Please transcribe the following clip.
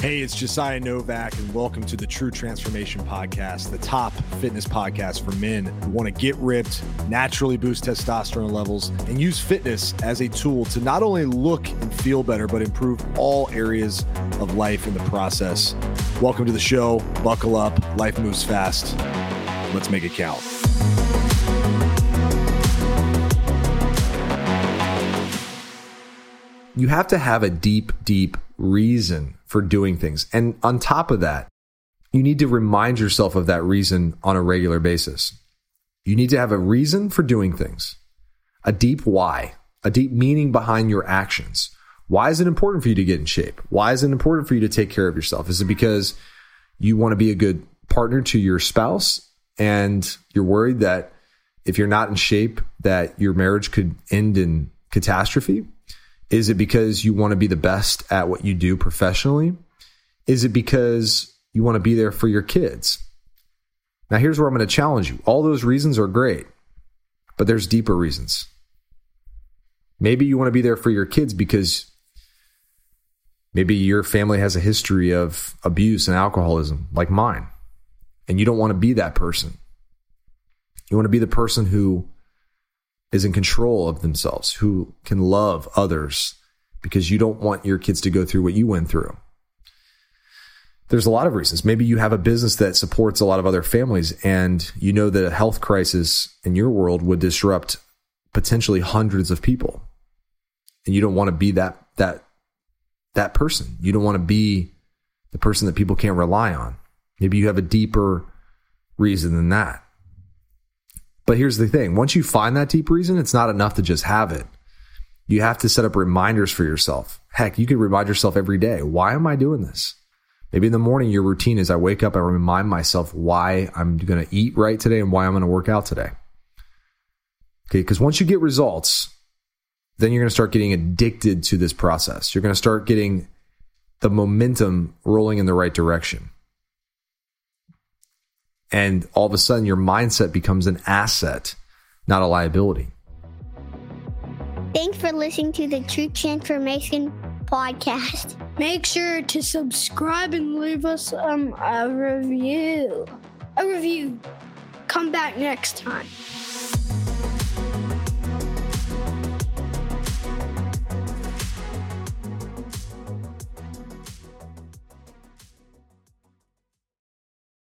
Hey, it's Josiah Novak, and welcome to the True Transformation Podcast, the top fitness podcast for men who want to get ripped, naturally boost testosterone levels, and use fitness as a tool to not only look and feel better, but improve all areas of life in the process. Welcome to the show. Buckle up. Life moves fast. Let's make it count. You have to have a deep, deep reason for doing things. And on top of that, you need to remind yourself of that reason on a regular basis. You need to have a reason for doing things, a deep why, a deep meaning behind your actions. Why is it important for you to get in shape? Why is it important for you to take care of yourself? Is it because you want to be a good partner to your spouse and you're worried that if you're not in shape that your marriage could end in catastrophe? Is it because you want to be the best at what you do professionally? Is it because you want to be there for your kids? Now, here's where I'm going to challenge you. All those reasons are great, but there's deeper reasons. Maybe you want to be there for your kids because maybe your family has a history of abuse and alcoholism, like mine, and you don't want to be that person. You want to be the person who is in control of themselves, who can love others because you don't want your kids to go through what you went through. There's a lot of reasons. Maybe you have a business that supports a lot of other families and you know that a health crisis in your world would disrupt potentially hundreds of people. And you don't want to be that that that person. You don't want to be the person that people can't rely on. Maybe you have a deeper reason than that. But here's the thing once you find that deep reason, it's not enough to just have it. You have to set up reminders for yourself. Heck, you can remind yourself every day why am I doing this? Maybe in the morning, your routine is I wake up, I remind myself why I'm going to eat right today and why I'm going to work out today. Okay, because once you get results, then you're going to start getting addicted to this process. You're going to start getting the momentum rolling in the right direction. And all of a sudden, your mindset becomes an asset, not a liability. Thanks for listening to the True Transformation Podcast. Make sure to subscribe and leave us um, a review. A review. Come back next time.